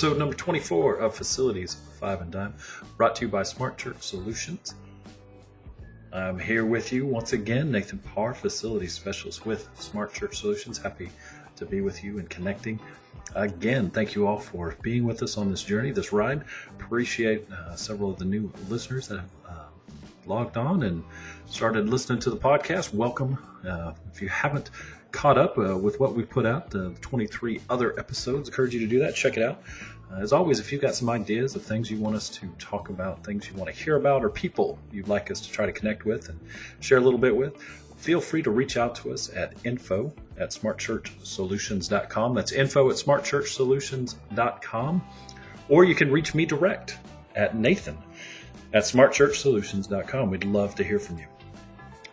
episode number 24 of Facilities 5 and Dime, brought to you by Smart Church Solutions. I'm here with you once again, Nathan Parr, Facility Specialist with Smart Church Solutions. Happy to be with you and connecting. Again, thank you all for being with us on this journey, this ride. Appreciate uh, several of the new listeners that have uh, logged on and started listening to the podcast. Welcome. Uh, if you haven't caught up uh, with what we put out, the 23 other episodes, encourage you to do that. Check it out. Uh, as always, if you've got some ideas of things you want us to talk about, things you want to hear about, or people you'd like us to try to connect with and share a little bit with, feel free to reach out to us at info at smartchurchsolutions.com. That's info at smartchurchsolutions.com. Or you can reach me direct at Nathan at smartchurchsolutions.com. We'd love to hear from you.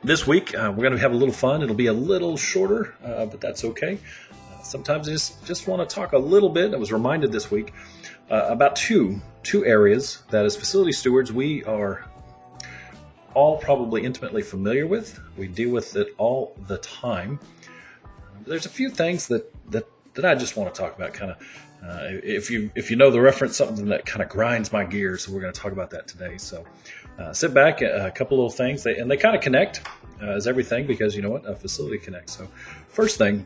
This week, uh, we're going to have a little fun. It'll be a little shorter, uh, but that's okay. Uh, sometimes I just, just want to talk a little bit. I was reminded this week uh, about two, two areas that as facility stewards we are all probably intimately familiar with. We deal with it all the time. There's a few things that, that, that I just want to talk about kind of uh, if you if you know the reference, something that kind of grinds my gears. So we're going to talk about that today. So uh, sit back, a couple little things, they, and they kind of connect uh, as everything because you know what a facility connects. So first thing,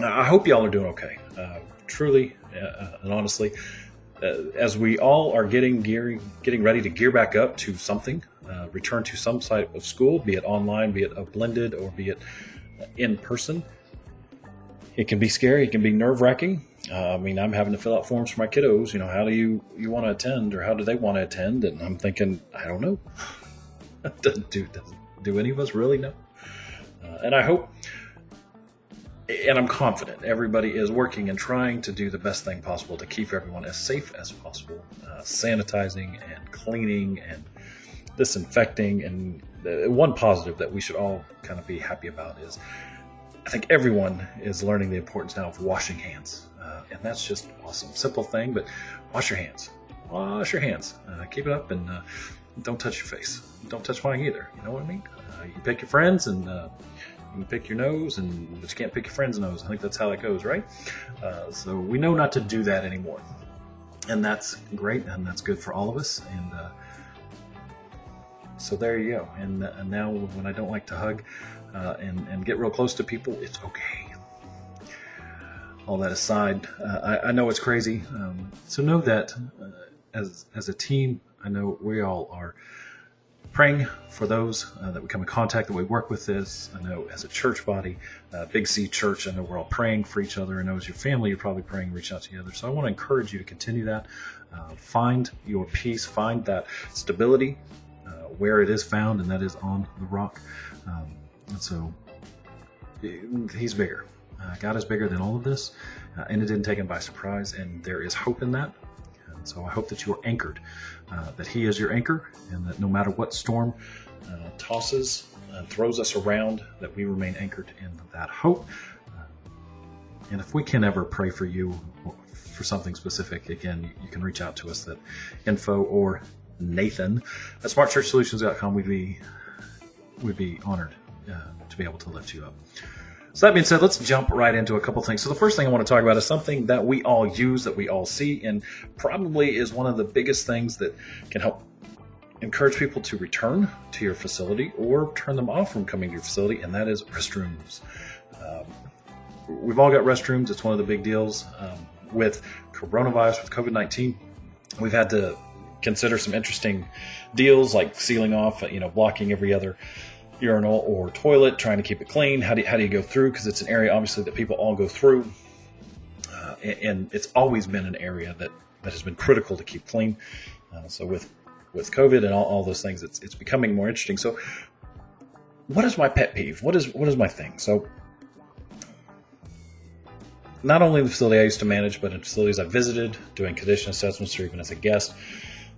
I hope y'all are doing okay. Uh, truly uh, and honestly, uh, as we all are getting gearing, getting ready to gear back up to something, return to some site of school, be it online, be it a blended, or be it in person. It can be scary. It can be nerve wracking. Uh, I mean, I'm having to fill out forms for my kiddos. You know, how do you you want to attend, or how do they want to attend? And I'm thinking, I don't know. do, do any of us really know? Uh, and I hope, and I'm confident, everybody is working and trying to do the best thing possible to keep everyone as safe as possible, uh, sanitizing and cleaning and disinfecting. And one positive that we should all kind of be happy about is. I think everyone is learning the importance now of washing hands and that's just awesome. Simple thing, but wash your hands. Wash your hands. Uh, keep it up and uh, don't touch your face. Don't touch mine either. You know what I mean? Uh, you pick your friends and uh, you can pick your nose, and but you can't pick your friend's nose. I think that's how it goes, right? Uh, so we know not to do that anymore, and that's great, and that's good for all of us. And uh, so there you go. And, and, now when I don't like to hug and, and get real close to people, it's okay all that aside, uh, I, I, know it's crazy. Um, so know that uh, as as a team, I know we all are praying for those uh, that we come in contact that we work with this. I know as a church body, uh, Big C Church, I know we're all praying for each other. I know as your family, you're probably praying, reaching out together. So I want to encourage you to continue that. Uh, find your peace, find that stability uh, where it is found, and that is on the rock. Um, and so he's bigger. Uh, God is bigger than all of this, uh, and it didn't take him by surprise, and there is hope in that. And so I hope that you are anchored, uh, that He is your anchor, and that no matter what storm uh, tosses and throws us around, that we remain anchored in that hope. Uh, and if we can ever pray for you for something specific, again, you can reach out to us at info or Nathan at smartchurchsolutions.com. We'd be, we'd be honored uh, to be able to lift you up. So that being said, let's jump right into a couple things. So the first thing I want to talk about is something that we all use, that we all see, and probably is one of the biggest things that can help encourage people to return to your facility or turn them off from coming to your facility, and that is restrooms. Um, we've all got restrooms. It's one of the big deals. Um, with coronavirus, with COVID 19, we've had to consider some interesting deals like sealing off, you know, blocking every other urinal or toilet, trying to keep it clean. How do you, how do you go through? Because it's an area obviously that people all go through, uh, and, and, it's always been an area that that has been critical to keep clean. Uh, so with with COVID and all, all those things, it's it's becoming more interesting. So, what is my pet peeve? What is what is my thing? So. Not only the facility I used to manage, but in facilities I visited, doing condition assessments, or even as a guest,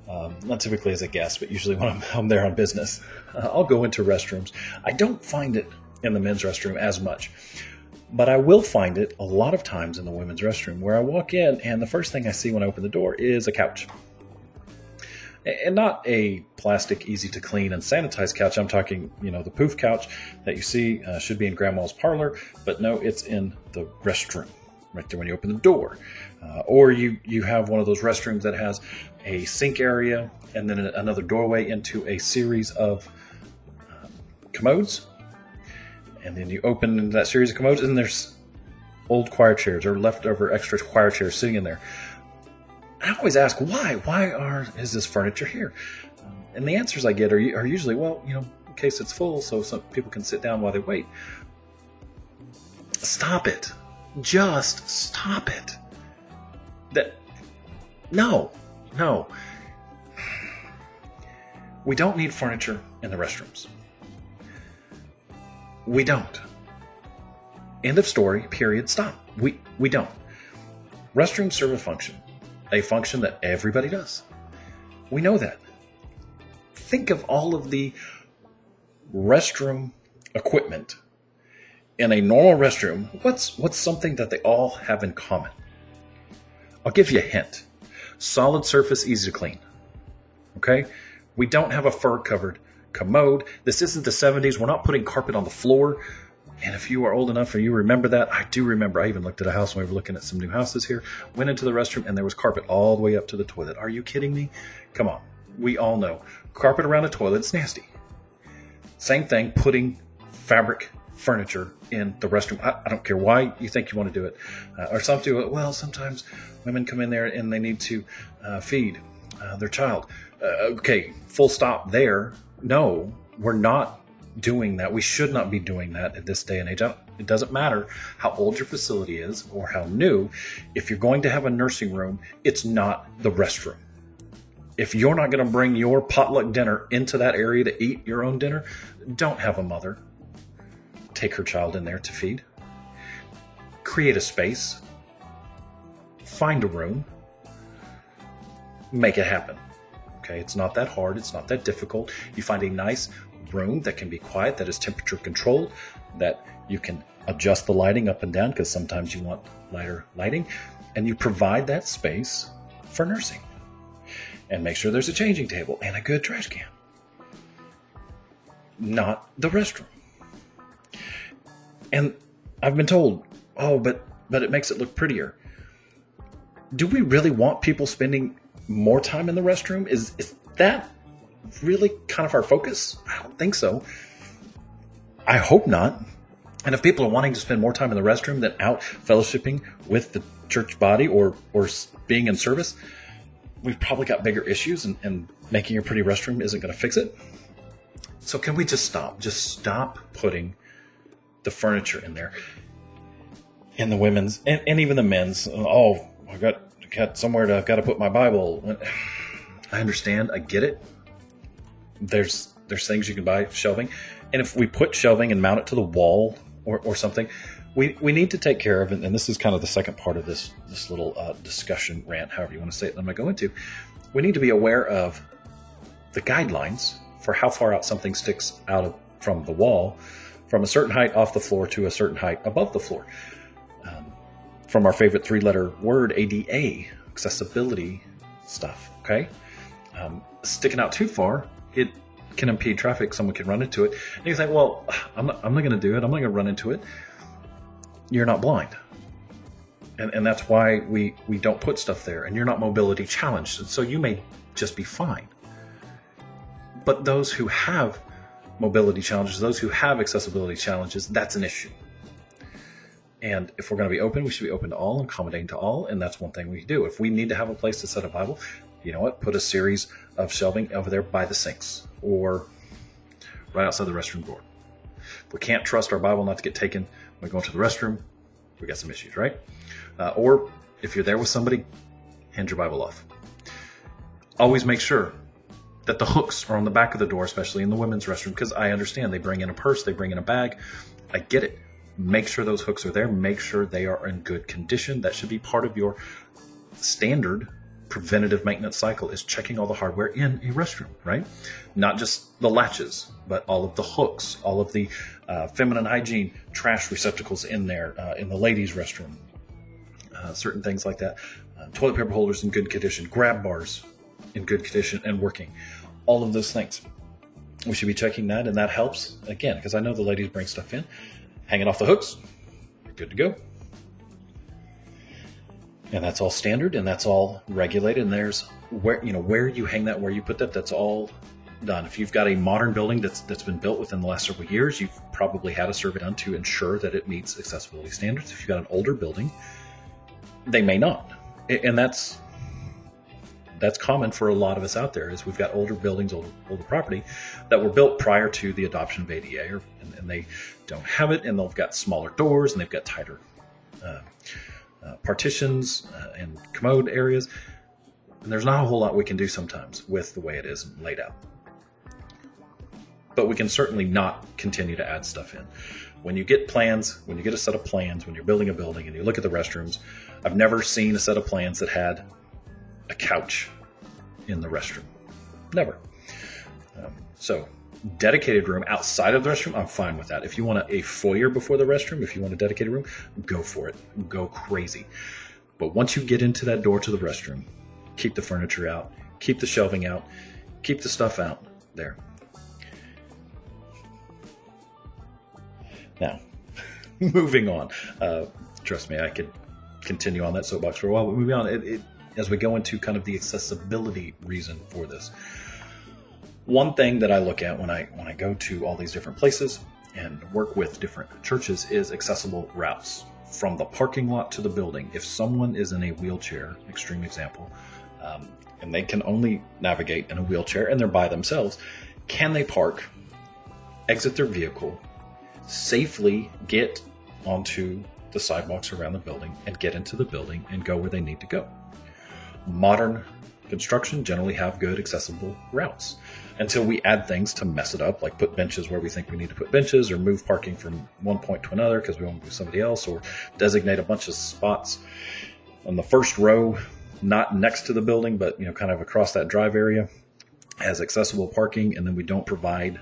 um, not typically as a guest, but usually when I'm, I'm there on business, uh, I'll go into restrooms. I don't find it in the men's restroom as much, but I will find it a lot of times in the women's restroom where I walk in and the first thing I see when I open the door is a couch. And not a plastic, easy to clean and sanitize couch. I'm talking, you know, the poof couch that you see uh, should be in grandma's parlor, but no, it's in the restroom right there when you open the door. Uh, or you, you have one of those restrooms that has a sink area and then another doorway into a series of uh, commodes. And then you open that series of commodes, and there's old choir chairs or leftover extra choir chairs sitting in there. I always ask why. Why are is this furniture here? And the answers I get are, are usually, well, you know, in case it's full, so some people can sit down while they wait. Stop it. Just stop it. That no, no. We don't need furniture in the restrooms. We don't. End of story, period, stop. We we don't. Restrooms serve a function. A function that everybody does. We know that think of all of the restroom equipment in a normal restroom, what's what's something that they all have in common? I'll give you a hint. Solid surface, easy to clean. Okay? We don't have a fur covered commode. This isn't the 70s. We're not putting carpet on the floor. And if you are old enough and you remember that, I do remember. I even looked at a house when we were looking at some new houses here. Went into the restroom and there was carpet all the way up to the toilet. Are you kidding me? Come on. We all know carpet around a toilet is nasty. Same thing, putting fabric furniture in the restroom. I, I don't care why you think you want to do it. Uh, or some do it. Well, sometimes women come in there and they need to uh, feed uh, their child. Uh, okay, full stop there. No, we're not doing that. We should not be doing that at this day and age. It doesn't matter how old your facility is or how new. If you're going to have a nursing room, it's not the restroom if you're not going to bring your potluck dinner into that area to eat your own dinner, don't have a mother take her child in there to feed. Create a space, find a room, make it happen. Okay, it's not that hard, it's not that difficult. You find a nice room that can be quiet, that is temperature controlled, that you can adjust the lighting up and down because sometimes you want lighter lighting, and you provide that space for nursing and make sure there's a changing table and a good trash can. Not the restroom. And I've been told, oh, but but it makes it look prettier. Do we really want people spending more time in the restroom? Is is that really kind of our focus? I don't think so. I hope not. And if people are wanting to spend more time in the restroom than out fellowshipping with the church body or or being in service, we've probably got bigger issues, and, and making a pretty restroom isn't going to fix it. So can we just stop? Just stop putting the furniture in there, and the women's and, and even the men's. Oh, I got got somewhere to I've got to put my Bible. I understand. I get it. There's there's things you can buy shelving, and if we put shelving and mount it to the wall or, or something, we, we need to take care of, and this is kind of the second part of this this little uh, discussion rant, however you want to say it. That I'm going to go into. We need to be aware of the guidelines for how far out something sticks out of, from the wall, from a certain height off the floor to a certain height above the floor. Um, from our favorite three-letter word, ADA, accessibility stuff. Okay, um, sticking out too far, it can impede traffic. Someone can run into it, and you think, "Well, I'm not, I'm not going to do it. I'm not going to run into it." you're not blind. And, and that's why we, we don't put stuff there. And you're not mobility challenged. So you may just be fine. But those who have mobility challenges, those who have accessibility challenges, that's an issue. And if we're going to be open, we should be open to all, and accommodating to all. And that's one thing we do. If we need to have a place to set a Bible, you know what? Put a series of shelving over there by the sinks or right outside the restroom door. If we can't trust our Bible not to get taken when we go into the restroom, we got some issues, right? Uh, or if you're there with somebody, hand your Bible off. Always make sure that the hooks are on the back of the door, especially in the women's restroom, because I understand they bring in a purse, they bring in a bag. I get it. Make sure those hooks are there. Make sure they are in good condition. That should be part of your standard preventative maintenance cycle is checking all the hardware in a restroom, right? Not just the latches, but all of the hooks, all of the uh, feminine hygiene trash receptacles in there, uh, in the ladies' restroom, uh, certain things like that. Uh, toilet paper holders in good condition, grab bars in good condition and working, all of those things. We should be checking that, and that helps again because I know the ladies bring stuff in, hang it off the hooks, good to go. and that's all standard and that's all regulated and there's where you know where you hang that where you put that that's all done. If you've got a modern building that's that's been built within the last several years you've probably had a survey done to ensure that it meets accessibility standards. If you've got an older building they may not. And that's that's common for a lot of us out there is we've got older buildings older, older property that were built prior to the adoption of ada or, and, and they don't have it and they've got smaller doors and they've got tighter uh, uh, partitions uh, and commode areas. And there's not a whole lot we can do sometimes with the way it is laid out. But we can certainly not continue to add stuff in. When you get plans, when you get a set of plans, when you're building a building and you look at the restrooms, I've never seen a set of plans that had a couch in the restroom. Never. Um, so dedicated room outside of the restroom, I'm fine with that. If you want a, a foyer before the restroom, if you want a dedicated room, go for it. Go crazy. But once you get into that door to the restroom, keep the furniture out, keep the shelving out, keep the stuff out there. Now, moving on. Uh, trust me, I could continue on that soapbox for a while, but moving on, it, it, as we go into kind of the accessibility reason for this one thing that I look at when I when I go to all these different places and work with different churches is accessible routes from the parking lot to the building. If someone is in a wheelchair, extreme example, um, and they can only navigate in a wheelchair and they're by themselves, can they park, exit their vehicle, safely get onto the sidewalks around the building and get into the building and go where they need to go? Modern construction generally have good accessible routes until we add things to mess it up, like put benches where we think we need to put benches, or move parking from one point to another because we want to move somebody else, or designate a bunch of spots on the first row, not next to the building, but you know, kind of across that drive area as accessible parking, and then we don't provide,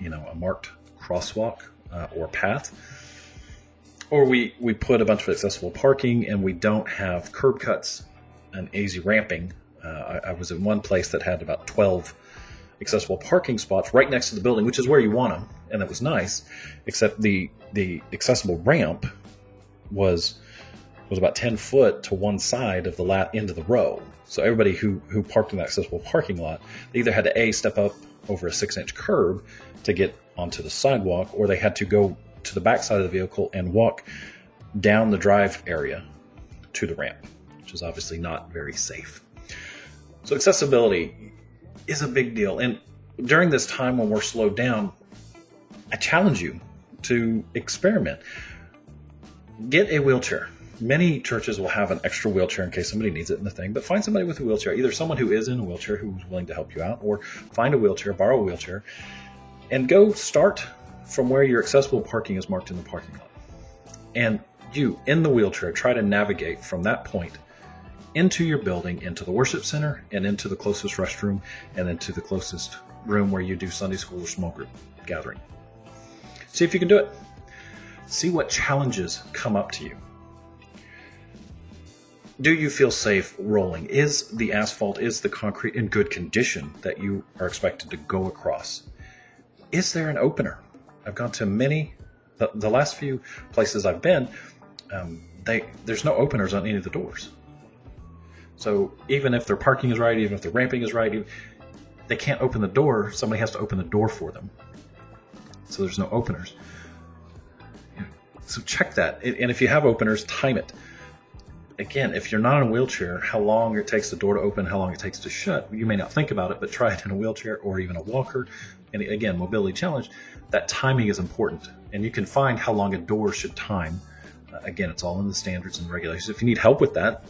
you know, a marked crosswalk uh, or path. Or we, we put a bunch of accessible parking and we don't have curb cuts and easy ramping. Uh, I, I was in one place that had about 12 accessible parking spots right next to the building, which is where you want them, and it was nice. Except the the accessible ramp was was about ten foot to one side of the lat end of the row. So everybody who who parked in that accessible parking lot, they either had to a step up over a six inch curb to get onto the sidewalk, or they had to go to the back side of the vehicle and walk down the drive area to the ramp, which is obviously not very safe. So accessibility is a big deal. And during this time when we're slowed down, I challenge you to experiment. Get a wheelchair. Many churches will have an extra wheelchair in case somebody needs it in the thing, but find somebody with a wheelchair, either someone who is in a wheelchair who's willing to help you out, or find a wheelchair, borrow a wheelchair, and go start from where your accessible parking is marked in the parking lot. And you, in the wheelchair, try to navigate from that point into your building, into the worship center, and into the closest restroom, and into the closest room where you do Sunday school or small group gathering. See if you can do it. See what challenges come up to you. Do you feel safe rolling? Is the asphalt, is the concrete in good condition that you are expected to go across? Is there an opener? I've gone to many, the, the last few places I've been, um, they, there's no openers on any of the doors. So even if their parking is right, even if their ramping is right, they can't open the door. Somebody has to open the door for them. So there's no openers. So check that. And if you have openers, time it. Again, if you're not in a wheelchair, how long it takes the door to open, how long it takes to shut, you may not think about it, but try it in a wheelchair or even a walker. And again, mobility challenge, that timing is important. And you can find how long a door should time. Uh, again, it's all in the standards and regulations. If you need help with that,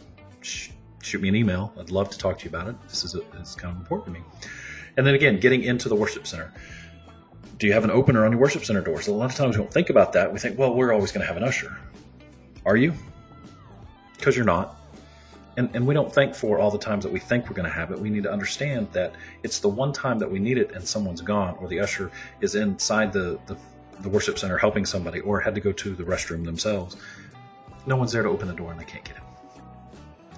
shoot me an email. I'd love to talk to you about it. This is, a, kind of important to me. And then again, getting into the worship center. Do you have an opener on your worship center doors? A lot of times we don't think about that. We think, well, we're always going to have an usher. Are you? Because you're not. And, and we don't think for all the times that we think we're going to have it. We need to understand that it's the one time that we need it and someone's gone, or the usher is inside the, the, the worship center helping somebody, or had to go to the restroom themselves. No one's there to open the door and they can't get in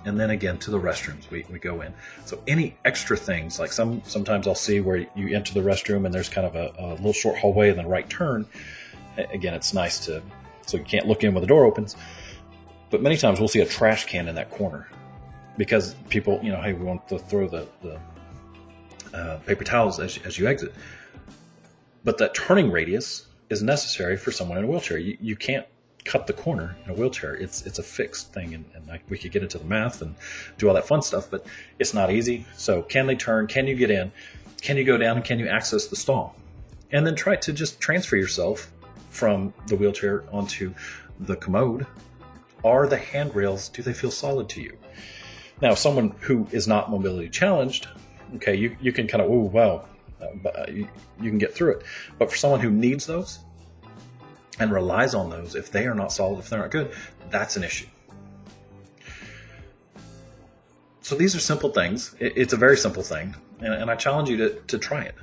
and then again to the restrooms we, we go in so any extra things like some sometimes i'll see where you enter the restroom and there's kind of a, a little short hallway and then right turn again it's nice to so you can't look in when the door opens But many times we'll see a trash can in that corner because people, you know, hey, we want to throw the, the uh, paper towels as, as you exit. But that turning radius is necessary for someone in a wheelchair. You, you can't cut the corner in a wheelchair. It's it's a fixed thing, and, and like we could get into the math and do all that fun stuff, but it's not easy. So, can they turn? Can you get in? Can you go down? And can you access the stall? And then try to just transfer yourself from the wheelchair onto the commode. Are the handrails? Do they feel solid to you? Now, someone who is not mobility challenged, okay, you, you can kind of, oh, wow, uh, you, you can get through it. But for someone who needs those, and relies on those, if they are not solid, if they're not good, that's an issue. So these are simple things. It's a very simple thing, and, I challenge you to, to try it.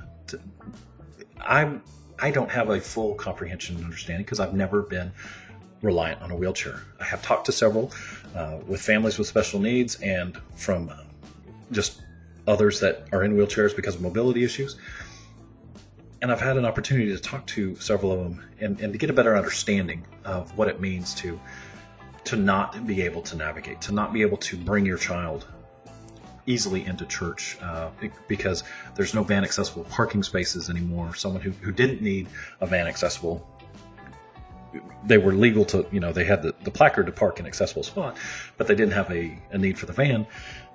I I don't have a full comprehension and understanding because I've never been reliant on a wheelchair. I have talked to several uh, with families with special needs and from uh, just others that are in wheelchairs because of mobility issues and I've had an opportunity to talk to several of them and, and to get a better understanding of what it means to to not be able to navigate, to not be able to bring your child easily into church uh, because there's no van accessible parking spaces anymore. Someone who, who didn't need a van accessible, they were legal to, you know, they had the, the placard to park in accessible spot, but they didn't have a, a need for the van.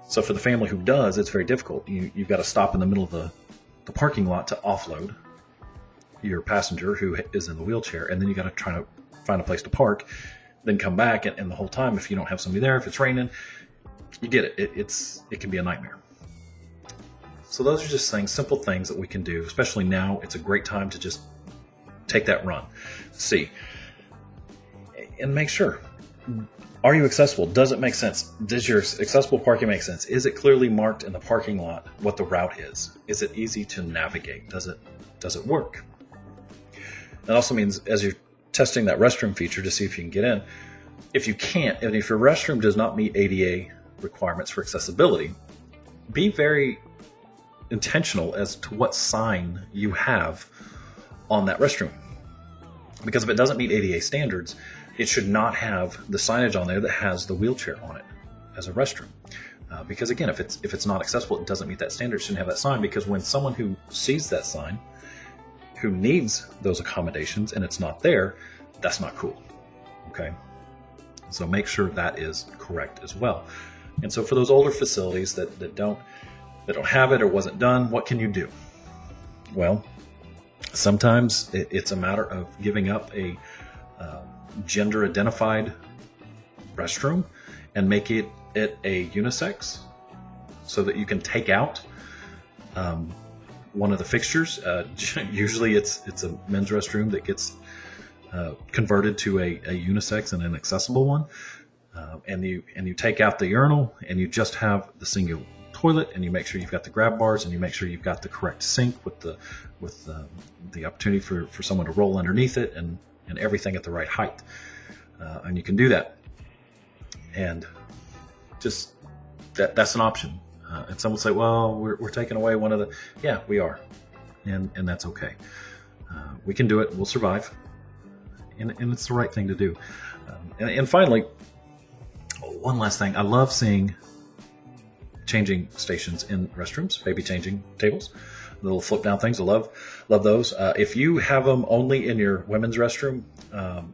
So for the family who does, it's very difficult. You, you've got to stop in the middle of the, the parking lot to offload your passenger who is in the wheelchair, and then you got to try to find a place to park, then come back, and, and, the whole time, if you don't have somebody there, if it's raining, you get it. it. It's it can be a nightmare. So those are just things, simple things that we can do. Especially now, it's a great time to just take that run, see, and make sure. Are you accessible? Does it make sense? Does your accessible parking make sense? Is it clearly marked in the parking lot what the route is? Is it easy to navigate? Does it does it work? That also means as you're testing that restroom feature to see if you can get in, if you can't, and if your restroom does not meet ADA requirements for accessibility, be very intentional as to what sign you have on that restroom. Because if it doesn't meet ADA standards, it should not have the signage on there that has the wheelchair on it as a restroom. Uh, because again, if it's if it's not accessible, it doesn't meet that standard. It shouldn't have that sign. Because when someone who sees that sign who needs those accommodations and it's not there, that's not cool. Okay. So make sure that is correct as well. And so for those older facilities that, that don't that don't have it or wasn't done, what can you do? Well, sometimes it, it's a matter of giving up a uh, gender identified restroom and make it, it a unisex so that you can take out um, one of the fixtures. Uh, usually, it's it's a men's restroom that gets uh, converted to a, a, unisex and an accessible one. Uh, and you and you take out the urinal and you just have the single toilet and you make sure you've got the grab bars and you make sure you've got the correct sink with the with the, the opportunity for, for someone to roll underneath it and and everything at the right height. Uh, and you can do that. And just that that's an option. Uh, and some will say, well, we're, we're taking away one of the, yeah, we are. And, and that's okay. Uh, we can do it. We'll survive. And, and it's the right thing to do. Um, and, and finally, one last thing. I love seeing changing stations in restrooms, baby changing tables, little flip down things. I love love those. Uh, if you have them only in your women's restroom um,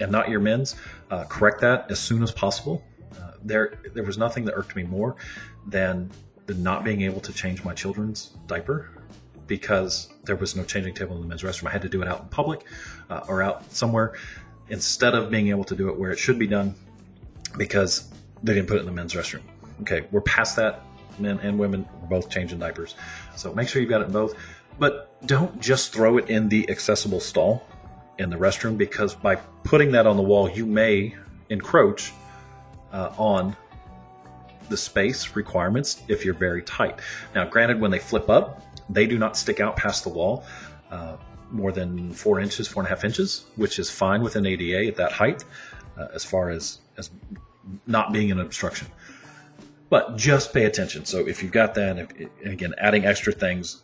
and not your men's, uh, correct that as soon as possible. There there was nothing that irked me more than not being able to change my children's diaper because there was no changing table in the men's restroom. I had to do it out in public uh, or out somewhere instead of being able to do it where it should be done because they didn't put it in the men's restroom. Okay, we're past that. Men and women are both changing diapers. So make sure you've got it in both. But don't just throw it in the accessible stall in the restroom because by putting that on the wall, you may encroach uh, on the space requirements if you're very tight. Now, granted, when they flip up, they do not stick out past the wall uh, more than four inches, four and a half inches, which is fine with an ADA at that height uh, as far as, as not being an obstruction. But just pay attention. So if you've got that, if, and again, adding extra things,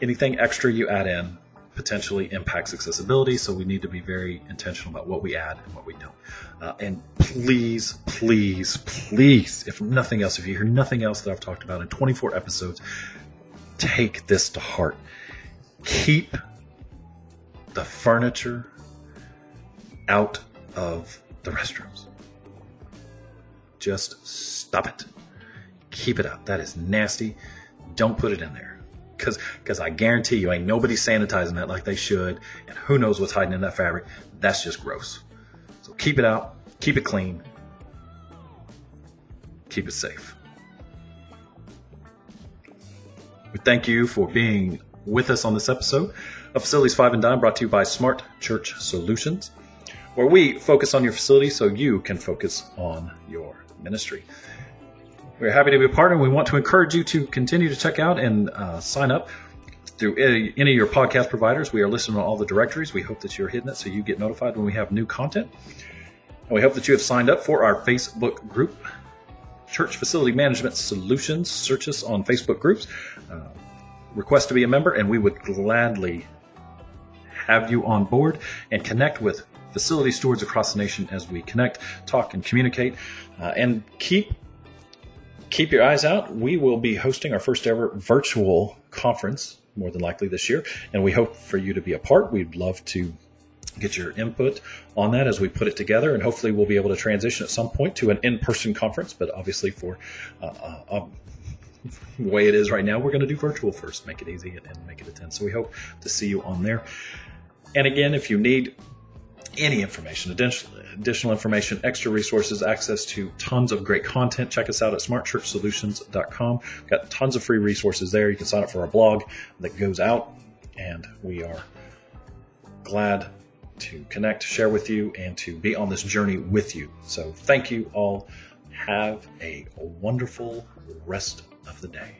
anything extra you add in, potentially impacts accessibility. So we need to be very intentional about what we add and what we don't. Uh, and please, please, please, if nothing else, if you hear nothing else that I've talked about in 24 episodes, take this to heart. Keep the furniture out of the restrooms. Just stop it. Keep it out. That is nasty. Don't put it in there because because I guarantee you ain't nobody sanitizing that like they should, and who knows what's hiding in that fabric. That's just gross. So keep it out, keep it clean, keep it safe. We thank you for being with us on this episode of Facilities 5 and Dime brought to you by Smart Church Solutions, where we focus on your facility so you can focus on your ministry. We're happy to be a partner. We want to encourage you to continue to check out and uh, sign up through any, of your podcast providers. We are listed on all the directories. We hope that you're hitting it so you get notified when we have new content. And we hope that you have signed up for our Facebook group, Church Facility Management Solutions. Search us on Facebook groups. Uh, request to be a member, and we would gladly have you on board and connect with facility stewards across the nation as we connect, talk, and communicate. Uh, and keep keep your eyes out. We will be hosting our first ever virtual conference, more than likely this year, and we hope for you to be a part. We'd love to get your input on that as we put it together, and hopefully we'll be able to transition at some point to an in-person conference. But obviously, for uh, uh, um, the way it is right now, we're going to do virtual first, make it easy and make it a 10. So we hope to see you on there. And again, if you need any information, additional information, extra resources, access to tons of great content, check us out at smartchurchsolutions.com. We've got tons of free resources there. You can sign up for our blog that goes out, and we are glad to connect, share with you, and to be on this journey with you. So thank you all. Have a wonderful rest of the day.